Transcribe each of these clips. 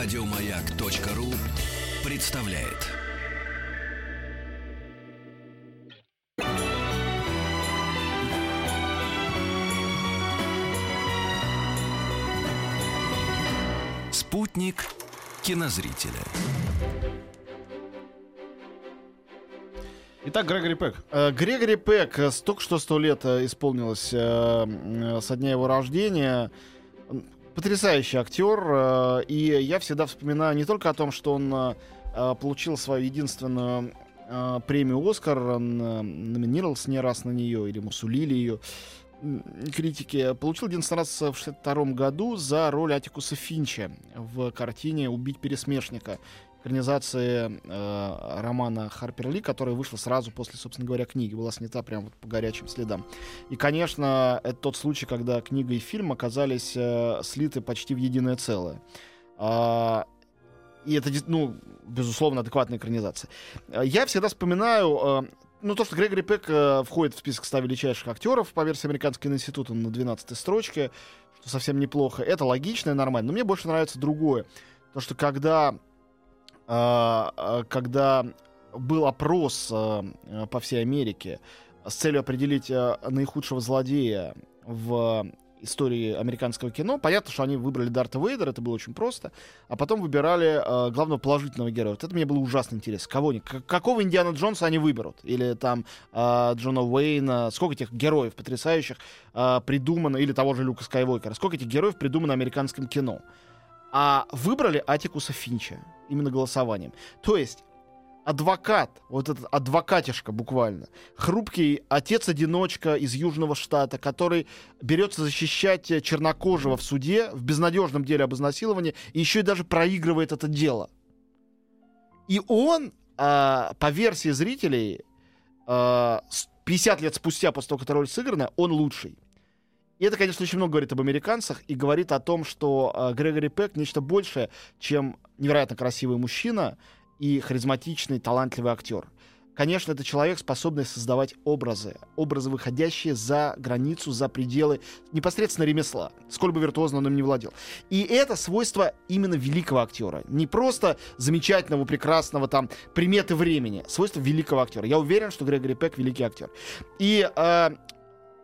Радиомаяк.ру представляет. Спутник кинозрителя. Итак, Грегори Пек. Э, Грегори Пек, э, только что сто лет э, исполнилось со дня его рождения. Потрясающий актер. э, И я всегда вспоминаю не только о том, что он э, э, получил свою единственную премию «Оскар», он номинировался не раз на нее, или ему сулили ее критики. Получил единственный раз в 62 году за роль Атикуса Финча в картине «Убить пересмешника» экранизации э, романа Харпер Ли, которая вышла сразу после, собственно говоря, книги, была снята прямо вот по горячим следам. И, конечно, это тот случай, когда книга и фильм оказались э, слиты почти в единое целое. А, и это, ну, безусловно, адекватная экранизация. Э, Я всегда вспоминаю, э, ну, то, что Грегори Пек э, входит в список 100 величайших актеров по версии Американского института на 12 строчке, что совсем неплохо. Это логично и нормально. Но мне больше нравится другое. То, что когда когда был опрос а, а, по всей Америке с целью определить а, наихудшего злодея в истории американского кино. Понятно, что они выбрали Дарта Вейдера, это было очень просто. А потом выбирали а, главного положительного героя. Вот это мне было ужасно интересно. Кого они, какого Индиана Джонса они выберут? Или там а, Джона Уэйна? Сколько этих героев потрясающих а, придумано? Или того же Люка Скайуокера? Сколько этих героев придумано американским кино? А выбрали Атикуса Финча именно голосованием. То есть адвокат, вот этот адвокатишка буквально, хрупкий отец-одиночка из Южного штата, который берется защищать э, чернокожего в суде в безнадежном деле об изнасиловании и еще и даже проигрывает это дело. И он, а, по версии зрителей, а, с- 50 лет спустя, после того, как эта роль сыграна, он лучший. И это, конечно, очень много говорит об американцах и говорит о том, что э, Грегори Пек нечто большее, чем невероятно красивый мужчина и харизматичный, талантливый актер. Конечно, это человек, способный создавать образы, образы, выходящие за границу, за пределы непосредственно ремесла, сколь бы виртуозно он им не владел. И это свойство именно великого актера. Не просто замечательного, прекрасного, там, приметы времени. Свойство великого актера. Я уверен, что Грегори Пек великий актер. И э,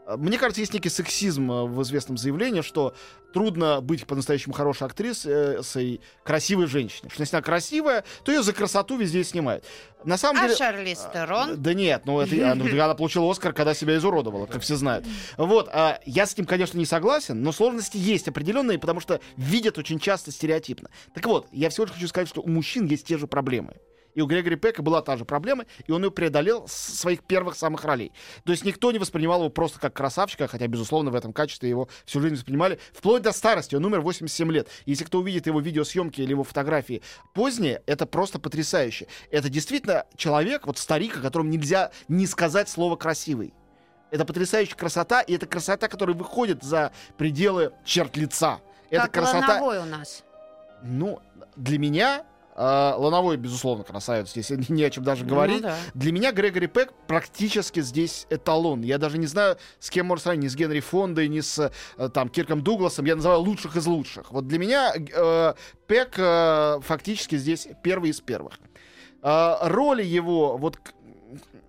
мне кажется, есть некий сексизм э, в известном заявлении, что трудно быть по-настоящему хорошей актрисой, красивой женщиной. Что если она красивая, то ее за красоту везде снимают. На самом А деле... Шарлиз Терон? Да нет, ну это а, ну, она получила Оскар, когда себя изуродовала, как все знают. Вот, а, я с этим, конечно, не согласен, но сложности есть определенные, потому что видят очень часто стереотипно. Так вот, я всего лишь хочу сказать, что у мужчин есть те же проблемы. И у Грегори Пека была та же проблема, и он ее преодолел с своих первых самых ролей. То есть никто не воспринимал его просто как красавчика, хотя, безусловно, в этом качестве его всю жизнь воспринимали, вплоть до старости. Он умер в 87 лет. Если кто увидит его видеосъемки или его фотографии поздние, это просто потрясающе. Это действительно человек, вот старик, о котором нельзя не сказать слово «красивый». Это потрясающая красота, и это красота, которая выходит за пределы черт лица. Это как красота... Лановой у нас. Ну, для меня Лановой, безусловно, красавец. Здесь не о чем даже говорить. Ну да. Для меня Грегори Пек практически здесь эталон. Я даже не знаю, с кем можно сравнить. Ни с Генри Фондой, ни с э, там, Кирком Дугласом. Я называю лучших из лучших. Вот для меня э, Пек э, фактически здесь первый из первых. Э, роли его, вот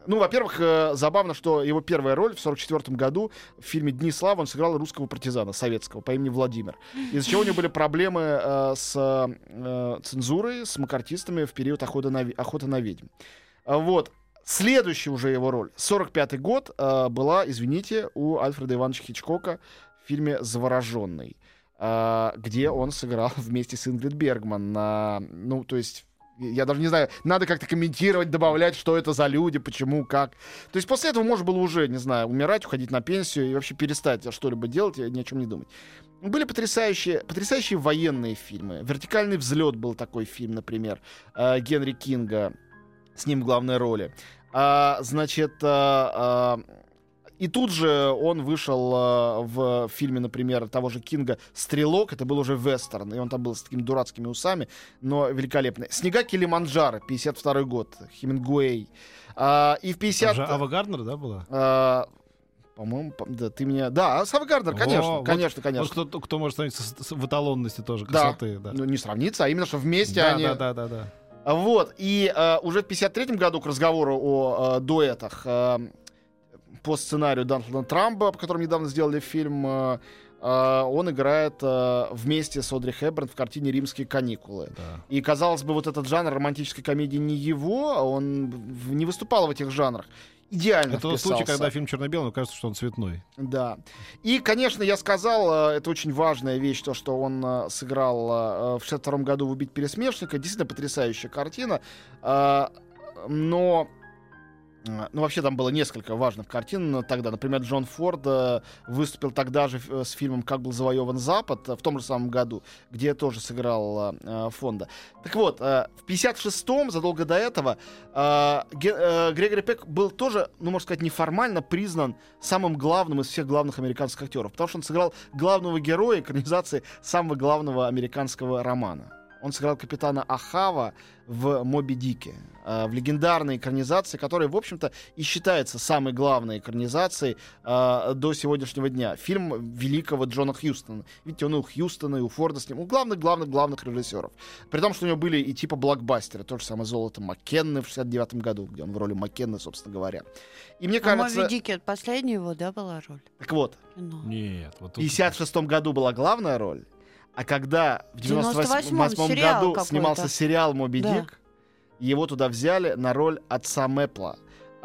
ну, во-первых, э, забавно, что его первая роль в 44 году в фильме «Дни славы» он сыграл русского партизана советского по имени Владимир. Из-за чего у него были проблемы э, с э, цензурой, с макартистами в период охоты на, охоты на ведьм. А Вот. Следующая уже его роль, 45-й год, э, была, извините, у Альфреда Ивановича Хичкока в фильме «Завороженный», э, где он сыграл вместе с Ингрид Бергман. на, ну, то есть я даже не знаю, надо как-то комментировать, добавлять, что это за люди, почему, как. То есть после этого можно было уже, не знаю, умирать, уходить на пенсию и вообще перестать что-либо делать и ни о чем не думать. Были потрясающие, потрясающие военные фильмы. «Вертикальный взлет» был такой фильм, например, э, Генри Кинга, с ним в главной роли. А, значит, а, а, и тут же он вышел а, в фильме, например, того же Кинга «Стрелок». Это был уже вестерн, и он там был с такими дурацкими усами, но великолепный. «Снега Килиманджаро», 52 год, Хемингуэй. А, и в 50... Там же Ава Гарднер, да, была? А, По-моему, по- да, ты меня... Да, Сава Гарднер, конечно, Во, вот- конечно, конечно. Вот кто, кто может сравниться с- с- в эталонности тоже Да. красоты. Да, Ну, не сравниться, а именно, что вместе да, они... да, да, да, да. А Вот, и э, уже в 53 году к разговору о э, дуэтах э, по сценарию Дональда Трампа, по которому недавно сделали фильм, э, э, он играет э, вместе с Одри Хэбберн в картине «Римские каникулы». да. И, казалось бы, вот этот жанр романтической комедии не его, а он не выступал в этих жанрах. Идеально Это тот случай, вписался. когда фильм черно-белый, но кажется, что он цветной. Да. И, конечно, я сказал, это очень важная вещь, то, что он сыграл в 62 году в «Убить пересмешника». Действительно потрясающая картина. Но... Ну, вообще, там было несколько важных картин тогда. Например, Джон Форд э, выступил тогда же э, с фильмом «Как был завоеван Запад» э, в том же самом году, где тоже сыграл Фонда. Так вот, в 56-м, задолго до этого, Грегори Пек был тоже, ну, можно сказать, неформально признан самым главным из всех главных американских актеров, потому что он сыграл главного героя экранизации самого главного американского романа. Он сыграл капитана Ахава в «Моби Дике», э, в легендарной экранизации, которая, в общем-то, и считается самой главной экранизацией э, до сегодняшнего дня. Фильм великого Джона Хьюстона. Видите, он и у Хьюстона, и у Форда с ним. У главных-главных-главных режиссеров. При том, что у него были и типа блокбастеры. То же самое «Золото Маккенны» в 69 году, где он в роли Маккенны, собственно говоря. И мне А кажется... Моби Дике последняя его, да, была роль? Так вот, Кино. Нет, вот в тут... 56 году была главная роль, а когда в 98 98-м сериал году снимался сериал «Моби Да. Дик», его туда взяли на роль отца Мэпла.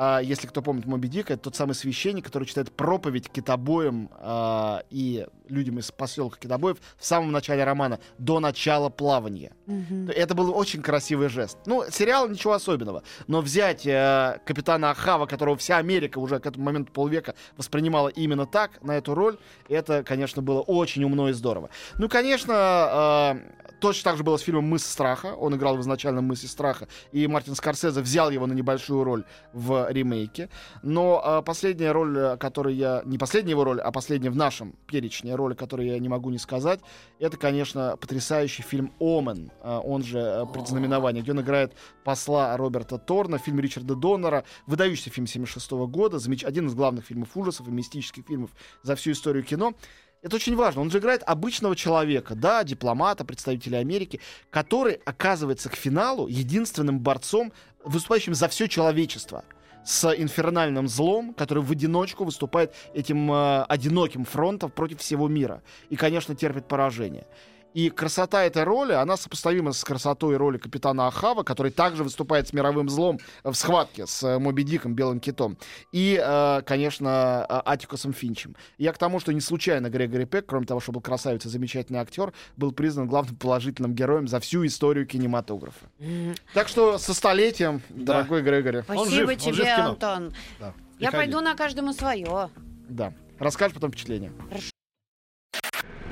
А, если кто помнит Моби Дик, это тот самый священник, который читает проповедь китобоям а, и людям из поселка китобоев в самом начале романа, до начала плавания. Мгм. Это был очень красивый жест. Ну, сериал ничего особенного. Но взять э, капитана Ахава, которого вся Америка уже к этому моменту полвека воспринимала именно так, на эту роль, это, конечно, было очень умно и здорово. Ну, конечно, э, точно так же было с фильмом «Мыс страха». Он играл в изначальном «Мысе страха». И Мартин Скорсезе взял его на небольшую роль в ремейке. Но э, последняя роль, э, которую я... Не последняя его роль, а последняя в нашем перечне роли, которую я не могу не сказать, это, конечно, потрясающий фильм «Омен», э, он же э, «Предзнаменование», где он играет посла Роберта Торна, фильм Ричарда Доннера, выдающийся фильм 76 года, один из главных фильмов ужасов и мистических фильмов за всю историю кино. Это очень важно. Он же играет обычного человека, да, дипломата, представителя Америки, который оказывается к финалу единственным борцом, выступающим за все человечество с инфернальным злом, который в одиночку выступает этим э, одиноким фронтом против всего мира. И, конечно, терпит поражение. И красота этой роли, она сопоставима с красотой роли капитана Ахава, который также выступает с мировым злом в схватке с э, Моби Диком, Белым Китом. И, э, конечно, э, Атикусом Финчем. Я к тому, что не случайно Грегори Пек, кроме того, что был красавец и замечательный актер, был признан главным положительным героем за всю историю кинематографа. Так что со столетием, дорогой Грегори. Спасибо жив, он тебе, жив в кино. Антон. Да. Я Приходи. пойду на каждому свое. Да. Расскажешь потом впечатления.